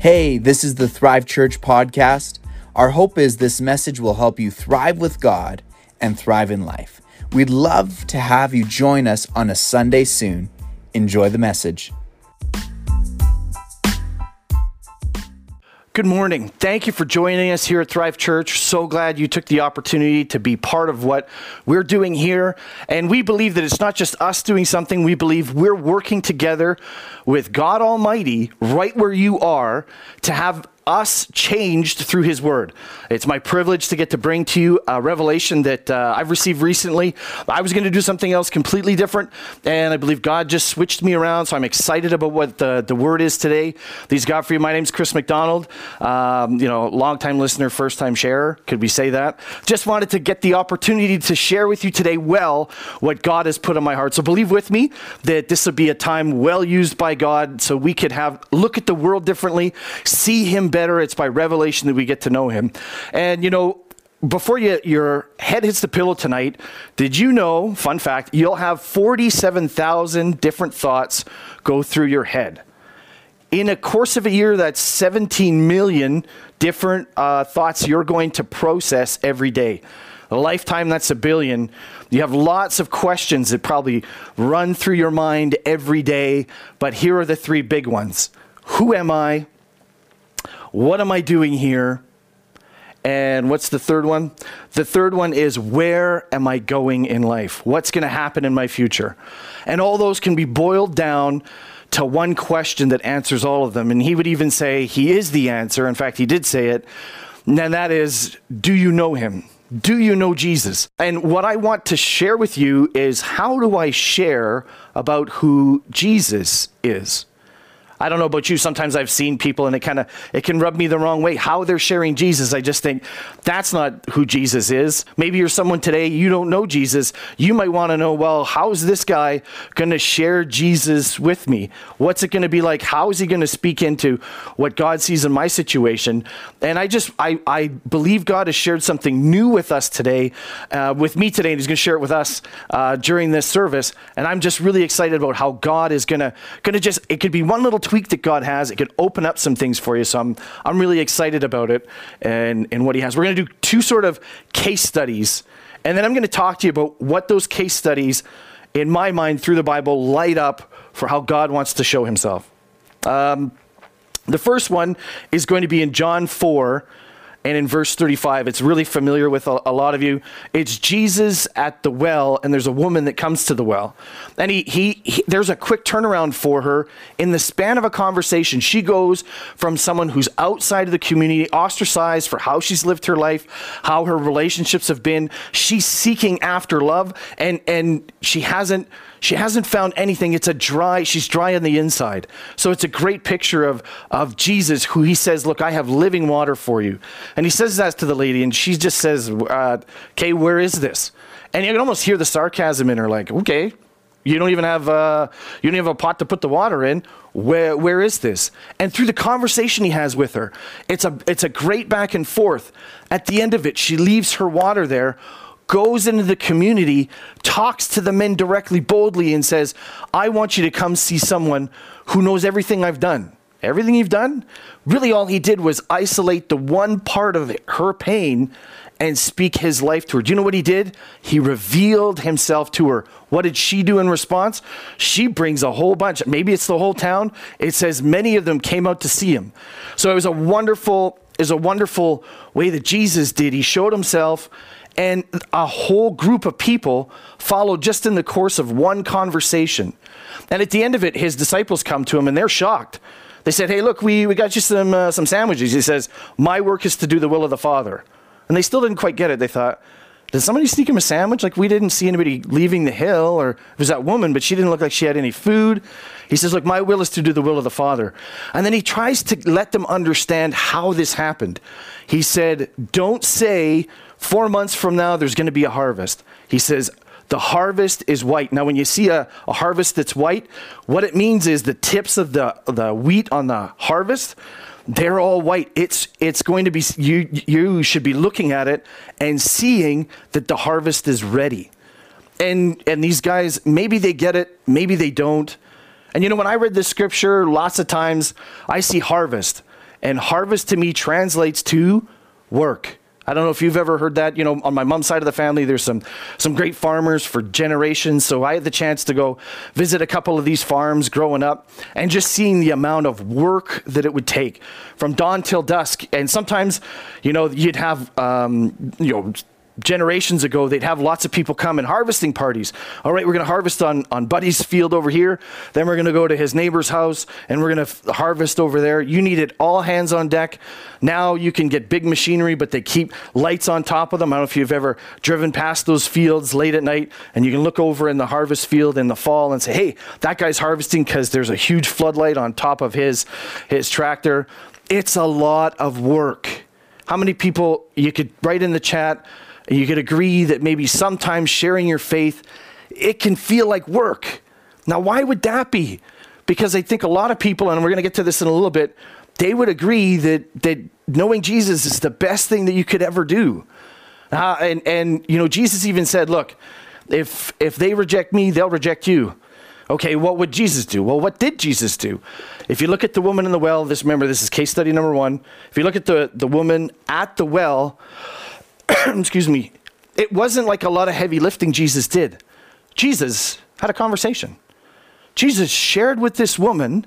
Hey, this is the Thrive Church podcast. Our hope is this message will help you thrive with God and thrive in life. We'd love to have you join us on a Sunday soon. Enjoy the message. Good morning. Thank you for joining us here at Thrive Church. So glad you took the opportunity to be part of what we're doing here. And we believe that it's not just us doing something, we believe we're working together with God Almighty right where you are to have us changed through his word. It's my privilege to get to bring to you a revelation that uh, I've received recently. I was going to do something else completely different, and I believe God just switched me around, so I'm excited about what the, the word is today. These God for you. My name's Chris McDonald. Um, you know, long-time listener, first-time sharer. Could we say that? Just wanted to get the opportunity to share with you today well what God has put on my heart. So believe with me that this will be a time well used by God so we could have look at the world differently, see him better better. It's by revelation that we get to know him. And, you know, before you, your head hits the pillow tonight, did you know, fun fact, you'll have 47,000 different thoughts go through your head. In a course of a year, that's 17 million different uh, thoughts you're going to process every day. A lifetime, that's a billion. You have lots of questions that probably run through your mind every day, but here are the three big ones Who am I? What am I doing here? And what's the third one? The third one is where am I going in life? What's going to happen in my future? And all those can be boiled down to one question that answers all of them. And he would even say he is the answer. In fact, he did say it. And that is, do you know him? Do you know Jesus? And what I want to share with you is how do I share about who Jesus is? I don't know about you. Sometimes I've seen people and it kind of it can rub me the wrong way. How they're sharing Jesus, I just think that's not who Jesus is. Maybe you're someone today you don't know Jesus. You might want to know, well, how's this guy going to share Jesus with me? What's it going to be like? How is he going to speak into what God sees in my situation? And I just I I believe God has shared something new with us today, uh, with me today, and He's going to share it with us uh, during this service. And I'm just really excited about how God is going to going to just it could be one little tweak that God has. It could open up some things for you. So I'm, I'm really excited about it and, and what He has. We're going to do two sort of case studies. And then I'm going to talk to you about what those case studies, in my mind, through the Bible, light up for how God wants to show Himself. Um, the first one is going to be in John 4, and in verse 35, it's really familiar with a, a, lot of you. It's Jesus at the well, and there's a woman that comes to the well. And he, he, he, there's a quick turnaround for her. In the span of a conversation, she goes from someone who's outside of the community, ostracized for how she's lived her life, how her relationships have been. She's seeking after love, and, and she hasn't she hasn't found anything. It's a dry, she's dry on the inside. So it's a great picture of, of Jesus, who he says, Look, I have living water for you. And he says that to the lady, and she just says, uh, Okay, where is this? And you can almost hear the sarcasm in her, like, Okay, you don't even have, uh, you don't even have a pot to put the water in. Where, where is this? And through the conversation he has with her, it's a, it's a great back and forth. At the end of it, she leaves her water there goes into the community, talks to the men directly, boldly, and says, I want you to come see someone who knows everything I've done. Everything you've done? Really, all he did was isolate the one part of her pain and speak his life to her. Do you know what he did? He revealed himself to her. What did she do in response? She brings a whole bunch. Maybe it's the whole town. It says many of them came out to see him. So it was a wonderful, is a wonderful way that Jesus did. He showed himself and a whole group of people followed just in the course of one conversation. And at the end of it, his disciples come to him and they're shocked. They said, Hey, look, we, we got you some, uh, some sandwiches. He says, My work is to do the will of the Father. And they still didn't quite get it. They thought, Did somebody sneak him a sandwich? Like, we didn't see anybody leaving the hill, or it was that woman, but she didn't look like she had any food. He says, Look, my will is to do the will of the Father. And then he tries to let them understand how this happened. He said, Don't say, Four months from now, there's going to be a harvest. He says, the harvest is white. Now, when you see a, a, harvest that's white, what it means is the tips of the, the wheat on the harvest, they're all white. It's, it's going to be, you, you should be looking at it and seeing that the harvest is ready. And, and these guys, maybe they get it, maybe they don't. And you know, when I read this scripture, lots of times I see harvest And harvest to me translates to work. I don't know if you've ever heard that. You know, on my mom's side of the family, there's some some great farmers for generations. So I had the chance to go visit a couple of these farms growing up, and just seeing the amount of work that it would take from dawn till dusk. And sometimes, you know, you'd have um, you know generations ago, they'd have lots of people come and harvesting parties. All right, we're going to harvest on, on Buddy's field over here. Then we're going to go to his neighbor's house and we're going to f- harvest over there. You needed all hands on deck. Now you can get big machinery, but they keep lights on top of them. I don't know if you've ever driven past those fields late at night and you can look over in the harvest field in the fall and say, hey, that guy's harvesting because there's a huge floodlight on top of his, his tractor. It's a lot of work. How many people you could write in the chat? You could agree that maybe sometimes sharing your faith, it can feel like work. Now, why would that be? Because I think a lot of people, and we're going to get to this in a little bit, they would agree that, that knowing Jesus is the best thing that you could ever do. Uh, and, and, you know, Jesus even said, look, if, if they reject me, they'll reject you. Okay, what would Jesus do? Well, what did Jesus do? If you look at the woman in the well, this remember this is case study number one. If you look at the, the woman at the well, excuse me, it wasn't like a lot of heavy lifting Jesus did. Jesus had a conversation. Jesus shared with this woman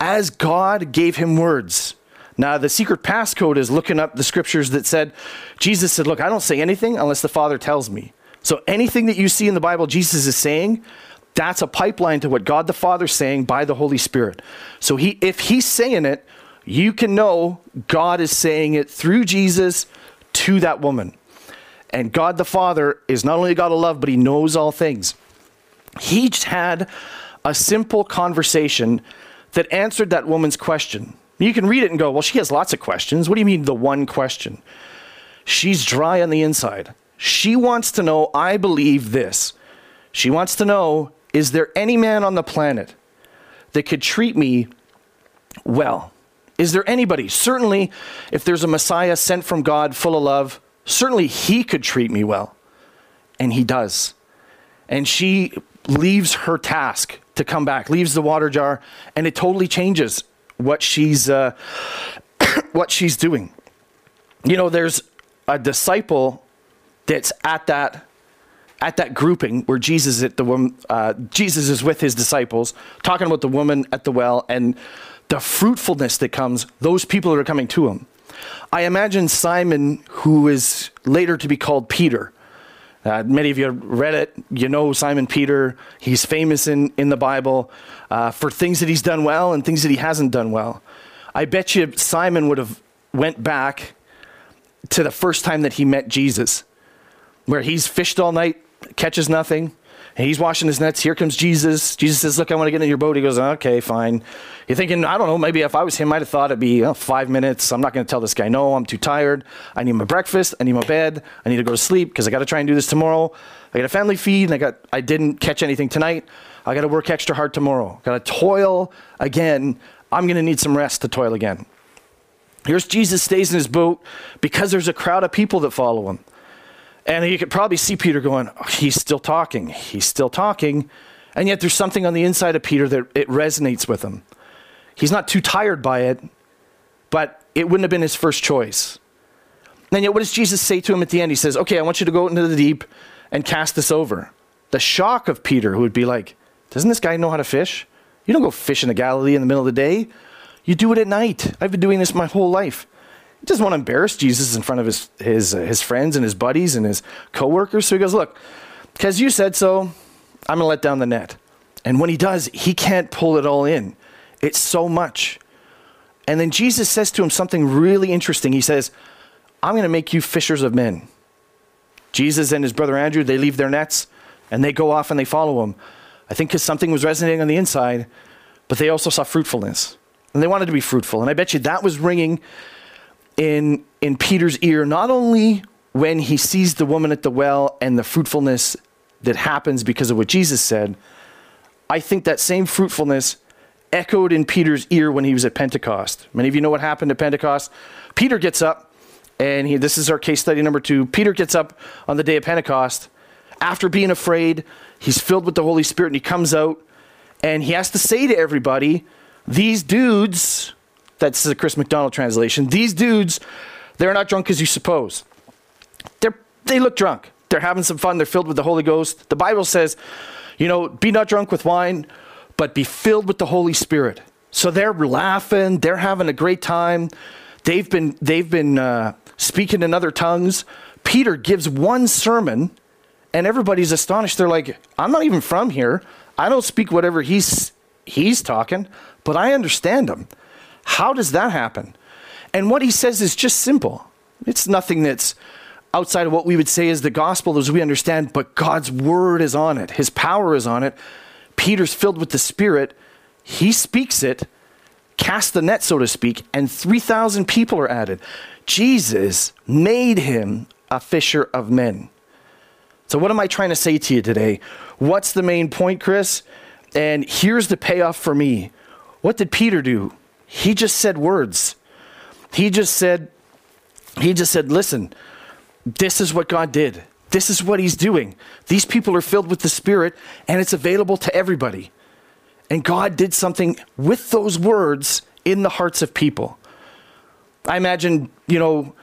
as God gave him words. Now, the secret passcode is looking up the scriptures that said, Jesus said, Look, I don't say anything unless the Father tells me. So anything that you see in the Bible Jesus is saying, that's a pipeline to what God the Father's saying by the Holy Spirit. So he, if he's saying it, you can know God is saying it through Jesus to that woman. And God the Father is not only God of love, but He knows all things. He had a simple conversation that answered that woman's question. You can read it and go, well, she has lots of questions. What do you mean, the one question? She's dry on the inside. She wants to know, I believe this. She wants to know, is there any man on the planet that could treat me well? Is there anybody? Certainly, if there's a Messiah sent from God full of love, certainly he could treat me well. And he does. And she leaves her task to come back, leaves the water jar, and it totally changes what she's, uh, what she's doing. You know, there's a disciple that's at that at that grouping where Jesus at the woman, uh, Jesus is with his disciples, talking about the woman at the well, and the fruitfulness that comes, those people that are coming to him. I imagine Simon, who is later to be called Peter. Uh, many of you read it. You know Simon Peter. He's famous in, in the Bible uh, for things that he's done well and things that he hasn't done well. I bet you Simon would have went back to the first time that he met Jesus, where he's fished all night, catches nothing, he's washing his nets. Here comes Jesus. Jesus says, Look, I want to get in your boat. He goes, Okay, fine. You're thinking, I don't know, maybe if I was him, I'd have thought it'd be oh, five minutes. I'm not going to tell this guy no. I'm too tired. I need my breakfast. I need my bed. I need to go to sleep because I got to try and do this tomorrow. I got a family feed and I got I didn't catch anything tonight. I got to work extra hard tomorrow. Got to toil again. I'm going to need some rest to toil again. Here's Jesus stays in his boat because there's a crowd of people that follow him. And you could probably see Peter going, oh, he's still talking. He's still talking. And yet there's something on the inside of Peter that it resonates with him. He's not too tired by it, but it wouldn't have been his first choice. And yet, what does Jesus say to him at the end? He says, Okay, I want you to go into the deep and cast this over. The shock of Peter, who would be like, Doesn't this guy know how to fish? You don't go fish in the Galilee in the middle of the day. You do it at night. I've been doing this my whole life. He doesn't want to embarrass Jesus in front of his, his, uh, his friends and his buddies and his coworkers. So he goes, Look, because you said so, I'm going to let down the net. And when he does, he can't pull it all in. It's so much. And then Jesus says to him something really interesting. He says, I'm going to make you fishers of men. Jesus and his brother Andrew, they leave their nets and they go off and they follow him. I think because something was resonating on the inside, but they also saw fruitfulness. And they wanted to be fruitful. And I bet you that was ringing in, in Peter's ear, not only when he sees the woman at the well and the fruitfulness that happens because of what Jesus said, I think that same fruitfulness echoed in Peter's ear when he was at Pentecost. Many of you know what happened at Pentecost. Peter gets up, and he, this is our case study number two. Peter gets up on the day of Pentecost. After being afraid, he's filled with the Holy Spirit, and he comes out, and he has to say to everybody, These dudes That's the Chris McDonald translation. These dudes, they're not drunk as you suppose. They're, they look drunk. They're having some fun. They're filled with the Holy Ghost. The Bible says, you know, be not drunk with wine, but be filled with the Holy Spirit. So they're laughing. They're having a great time. They've been, they've been uh, speaking in other tongues. Peter gives one sermon, and everybody's astonished. They're like, I'm not even from here. I don't speak whatever he's, he's talking, but I understand him. How does that happen? And what he says is just simple. It's nothing that's outside of what we would say is the gospel as we understand, but God's word is on it. His power is on it. Peter's filled with the Spirit. He speaks it, casts the net, so to speak, and 3,000 people are added. Jesus made him a fisher of men. So, what am I trying to say to you today? What's the main point, Chris? And here's the payoff for me. What did Peter do? He just said words. He just said, he just said, listen, this is what God did. This is what he's doing. These people are filled with the Spirit, and it's available to everybody. And God did something with those words in the hearts of people. I imagine, you know,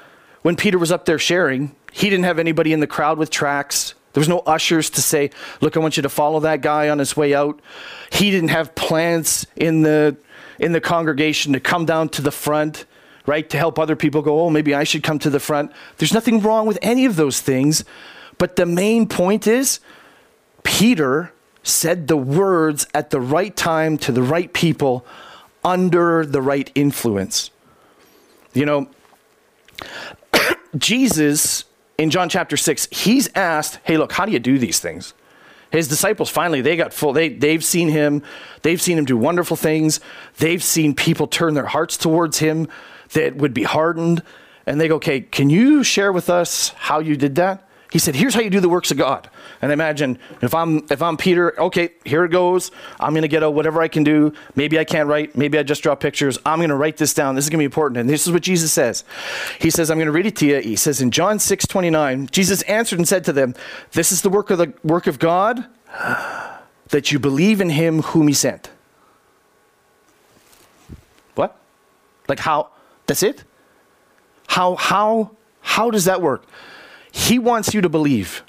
when Peter was up there sharing, he didn't have anybody in the crowd with tracts. There was no ushers to say, "Look, I want you to follow that guy on his way out." He didn't have plants in the in the congregation to come down to the front, right, to help other people go, "Oh, maybe I should come to the front." There's nothing wrong with any of those things, but the main point is Peter said the words at the right time to the right people under the right influence. You know, Jesus in John chapter 6, he's asked, Hey, look, how do you do these things? His disciples finally, they got full. They, they've seen him. They've seen him do wonderful things. They've seen people turn their hearts towards him that would be hardened. And they go, Okay, can you share with us how you did that? He said, "Here's how you do the works of God." And imagine if I'm if I'm Peter, okay, here it goes. I'm to get out whatever I can do. Maybe I can't write. Maybe I just draw pictures. I'm to write this down. This is to be important. And this is what Jesus says. He says, "I'm to read it to you." He says in John 6:29, Jesus answered and said to them, "This is the work of the work of God, that you believe in Him whom He sent." What? Like how? That's it? How how how does that work? He wants you to believe.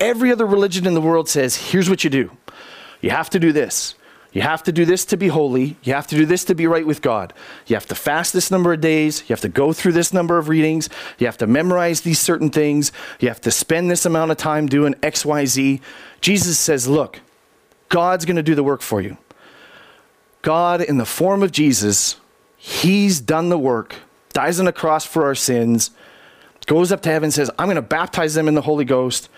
Every other religion in the world says, here's what you do. You have to do this. You have to do this to be holy. You have to do this to be right with God. You have to fast this number of days. You have to go through this number of readings. You have to memorize these certain things. You have to spend this amount of time doing X, Y, Z. Jesus says, look, God's going to do the work for you. God, in the form of Jesus, He's done the work, dies on the cross for our sins, goes up to heaven and says, I'm going to baptize them in the Holy Ghost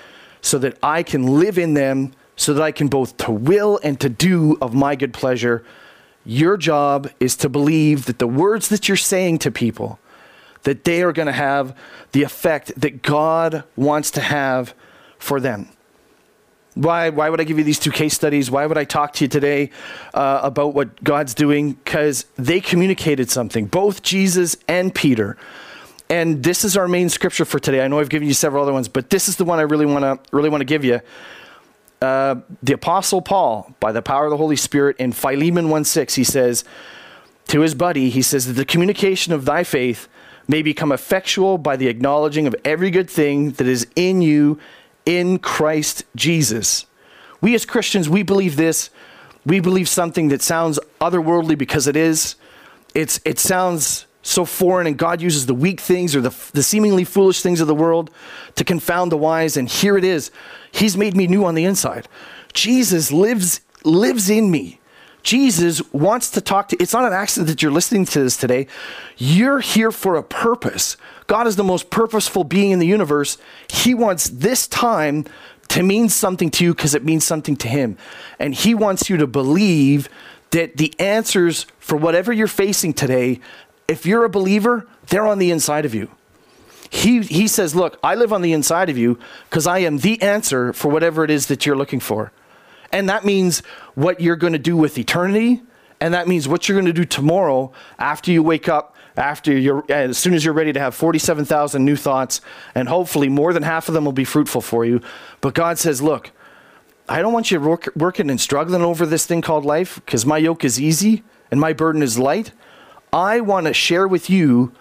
so that I can live in them, so that I can both to will and to do of my good pleasure. Your job is to believe that the words that you're saying to people, that they are going to have the effect that God wants to have for them. Why, why would I give you these two case studies? Why would I talk to you today uh, about what God's doing? Because they communicated something, both Jesus and Peter and this is our main scripture for today. I know I've given you several other ones, but this is the one I really want to really want to give you. Uh, the Apostle Paul, by the power of the Holy Spirit, in Philemon 1 6, he says to his buddy, he says that the communication of thy faith may become effectual by the acknowledging of every good thing that is in you in Christ Jesus. We as Christians, we believe this. We believe something that sounds otherworldly because it is. It's, it sounds so foreign, and God uses the weak things or the, the seemingly foolish things of the world to confound the wise. And here it is He's made me new on the inside. Jesus lives, lives in me. Jesus wants to talk to it's not an accident that you're listening to this today. You're here for a purpose. God is the most purposeful being in the universe. He wants this time to mean something to you because it means something to him. And he wants you to believe that the answers for whatever you're facing today if you're a believer, they're on the inside of you. He, he says, Look, I live on the inside of you because I am the answer for whatever it is that you're looking for. And that means what you're going to do with eternity. And that means what you're going to do tomorrow after you wake up, after you're, as soon as you're ready to have 47,000 new thoughts. And hopefully more than half of them will be fruitful for you. But God says, Look, I don't want you work, working and struggling over this thing called life because my yoke is easy and my burden is light. I want to share with you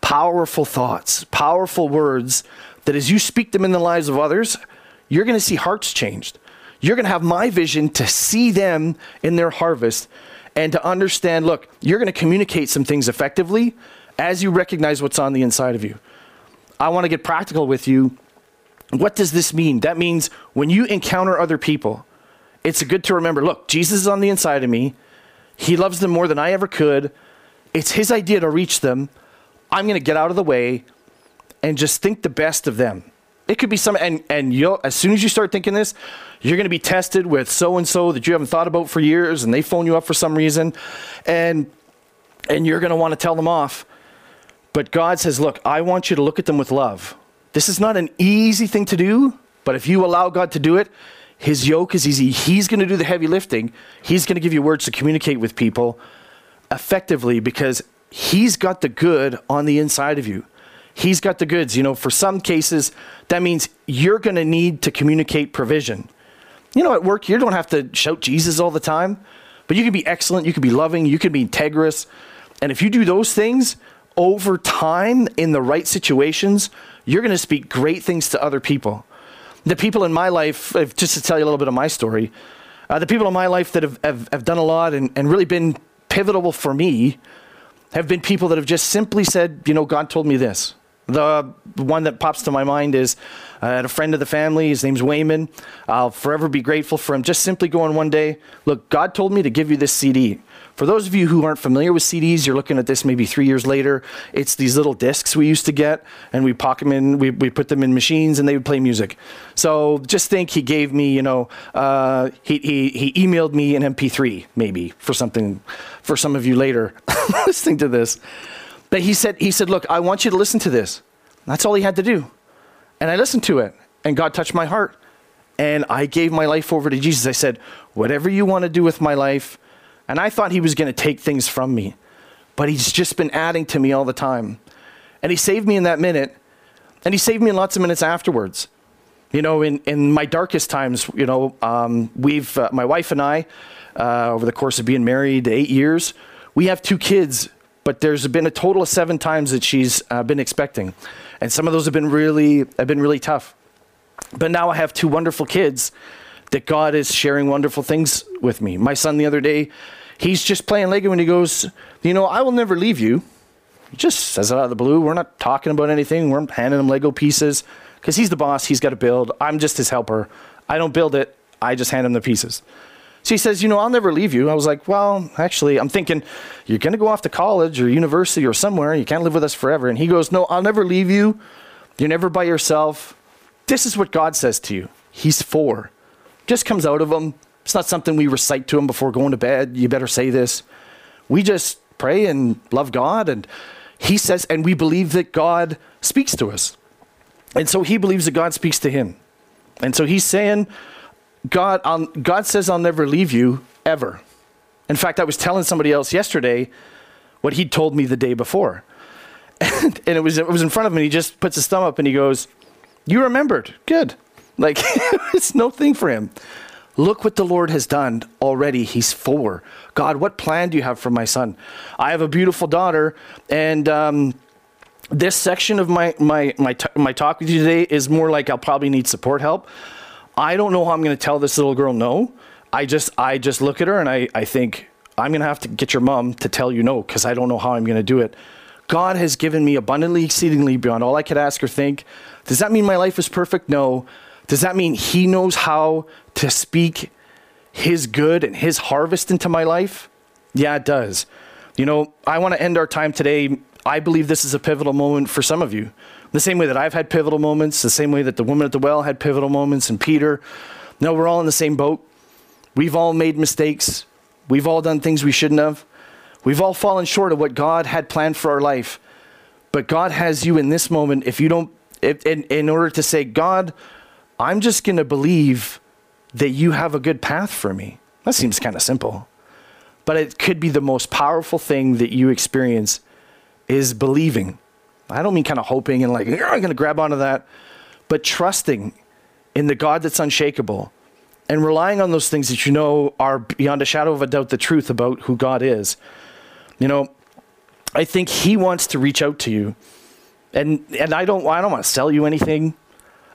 powerful thoughts, powerful words that as you speak them in the lives of others, you're going to see hearts changed. You're going to have my vision to see them in their harvest and to understand look, you're going to communicate some things effectively as you recognize what's on the inside of you. I want to get practical with you. What does this mean? That means when you encounter other people, it's good to remember look, Jesus is on the inside of me. He loves them more than I ever could. It's his idea to reach them. I'm going to get out of the way and just think the best of them. It could be some, and, and you'll, as soon as you start thinking this, you're going to be tested with so and so that you haven't thought about for years, and they phone you up for some reason, and, and you're going to want to tell them off. But God says, Look, I want you to look at them with love. This is not an easy thing to do, but if you allow God to do it, his yoke is easy. He's going to do the heavy lifting. He's going to give you words to communicate with people effectively because he's got the good on the inside of you. He's got the goods. You know, for some cases, that means you're going to need to communicate provision. You know, at work, you don't have to shout Jesus all the time, but you can be excellent, you can be loving, you can be integrous. And if you do those things over time in the right situations, you're going to speak great things to other people. The people in my life, just to tell you a little bit of my story, uh, the people in my life that have, have, have done a lot and, and really been pivotal for me have been people that have just simply said, you know, God told me this. The one that pops to my mind is uh, a friend of the family. His name's Wayman. I'll forever be grateful for him. Just simply going one day, look, God told me to give you this CD. For those of you who aren't familiar with CDs, you're looking at this maybe three years later. It's these little discs we used to get, and we pocket them in, we, we put them in machines, and they would play music. So just think he gave me, you know, uh, he, he, he emailed me an MP3 maybe for something, for some of you later listening to this. But he said, he said, look, I want you to listen to this. That's all he had to do. And I listened to it, and God touched my heart. And I gave my life over to Jesus. I said, whatever you want to do with my life, and I thought he was going to take things from me, but he's just been adding to me all the time. And he saved me in that minute, and he saved me in lots of minutes afterwards. You know, in, in my darkest times, you know, um, we've, uh, my wife and I, uh, over the course of being married eight years, we have two kids, but there's been a total of seven times that she's uh, been expecting. And some of those have been really, have been really tough. But now I have two wonderful kids that God is sharing wonderful things with me. My son the other day, he's just playing Lego and he goes, You know, I will never leave you. He just says it out of the blue. We're not talking about anything. We're handing him Lego pieces because he's the boss. He's got to build. I'm just his helper. I don't build it. I just hand him the pieces. So he says, You know, I'll never leave you. I was like, Well, actually, I'm thinking you're going to go off to college or university or somewhere. You can't live with us forever. And he goes, No, I'll never leave you. You're never by yourself. This is what God says to you. He's for. Just comes out of him. It's not something we recite to him before going to bed. You better say this. We just pray and love God. And he says, and we believe that God speaks to us. And so he believes that God speaks to him. And so he's saying, God, I'll, God says, I'll never leave you ever. In fact, I was telling somebody else yesterday what he'd told me the day before. And, and it, was, it was in front of him, he just puts his thumb up and he goes, You remembered. Good. Like, it's no thing for him. Look what the Lord has done already. He's four. God, what plan do you have for my son? I have a beautiful daughter, and um, this section of my, my, my, t- my talk with you today is more like I'll probably need support help. I don't know how I'm going to tell this little girl no. I just, I just look at her and I, I think, I'm going to have to get your mom to tell you no because I don't know how I'm going to do it. God has given me abundantly, exceedingly beyond all I could ask or think. Does that mean my life is perfect? No. Does that mean He knows how to speak His good and His harvest into my life? Yeah, it does. You know, I want to end our time today. I believe this is a pivotal moment for some of you. The same way that I've had pivotal moments, the same way that the woman at the well had pivotal moments, and Peter. No, we're all in the same boat. We've all made mistakes. We've all done things we shouldn't have. We've all fallen short of what God had planned for our life. But God has you in this moment if you don't, if, in, in order to say, God, I'm just going to believe that you have a good path for me. That seems kind of simple. But it could be the most powerful thing that you experience is believing. I don't mean kind of hoping and like, I'm going to grab onto that, but trusting in the God that's unshakable and relying on those things that you know are beyond a shadow of a doubt the truth about who God is. You know, I think He wants to reach out to you. And, and I don't, I don't want to sell you anything.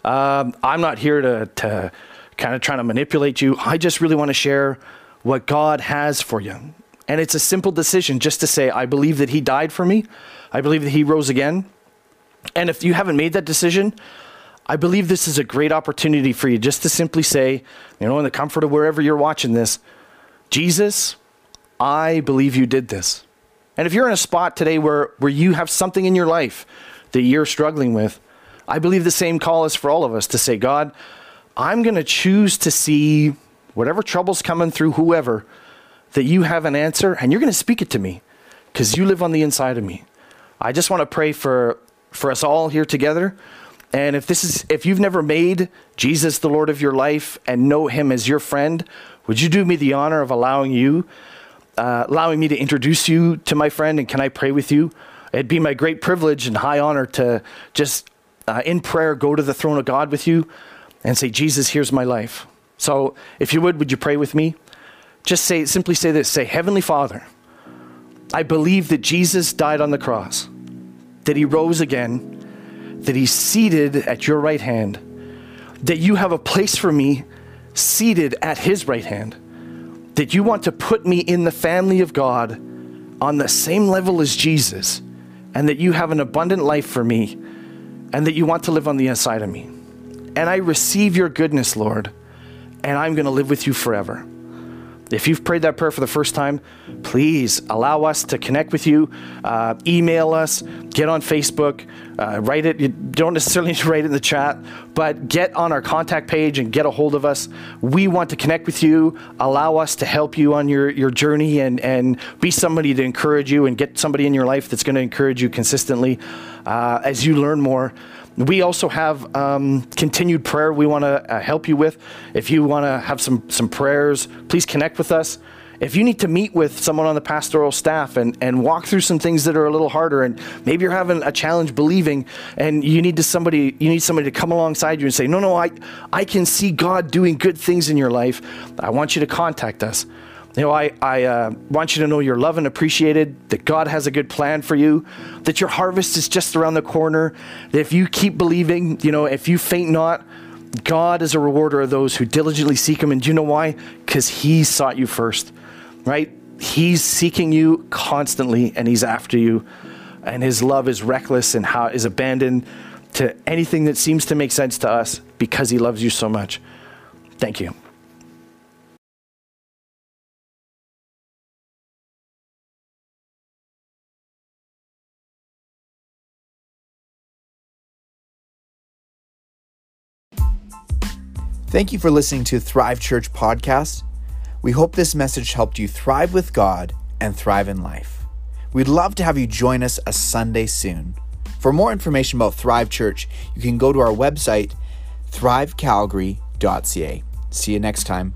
Um, I'm not here to, to kind of trying to manipulate you. I just really want to share what God has for you. And it's a simple decision just to say, I believe that He died for me. I believe that He rose again. And if you haven't made that decision, I believe this is a great opportunity for you just to simply say, you know, in the comfort of wherever you're watching this, Jesus, I believe you did this. And if you're in a spot today where, where you have something in your life that you're struggling with, I believe the same call is for all of us to say, God, I'm going to choose to see whatever trouble's coming through whoever, that you have an answer and you're going to speak it to me because you live on the inside of me. I just want to pray for, for us all here together. And if this is if you've never made Jesus the Lord of your life and know him as your friend, would you do me the honor of allowing you uh, allowing me to introduce you to my friend and can I pray with you? It'd be my great privilege and high honor to just uh, in prayer go to the throne of God with you and say, Jesus, here's my life. So if you would, would you pray with me? Just say, simply say this say, Heavenly Father, I believe that Jesus died on the cross, that he rose again, that he's seated at your right hand, that you have a place for me seated at his right hand that you want to put me in the family of God on the same level as Jesus, and that you have an abundant life for me, and that you want to live on the inside of me. And I receive your goodness, Lord, and I'm going to live with you forever. If you've prayed that prayer for the first time, please allow us to connect with you. Uh, email us, get on Facebook, uh, write it. You don't necessarily need to write it in the chat, but get on our contact page and get a hold of us. We want to connect with you, allow us to help you on your, your journey and, and be somebody to encourage you and get somebody in your life that's going to encourage you consistently uh, as you learn more. We also have um, continued prayer we want to uh, help you with. If you want to have some, some prayers, please connect with us. If you need to meet with someone on the pastoral staff and, and walk through some things that are a little harder, and maybe you're having a challenge believing, and you need to somebody you need somebody to come alongside you and say, No, no, I, I can see God doing good things in your life. I want you to contact us. You know, I, I uh, want you to know you're loved and appreciated, that God has a good plan for you, that your harvest is just around the corner, that if you keep believing, you know, if you faint not, God is a rewarder of those who diligently seek Him. And do you know why? Because He sought you first, right? He's seeking you constantly and He's after you. And His love is reckless and how is abandoned to anything that seems to make sense to us because He loves you so much. Thank you. Thank you for listening to Thrive Church podcast. We hope this message helped you thrive with God and thrive in life. We'd love to have you join us a Sunday soon. For more information about Thrive Church, you can go to our website, thrivecalgary.ca. See you next time.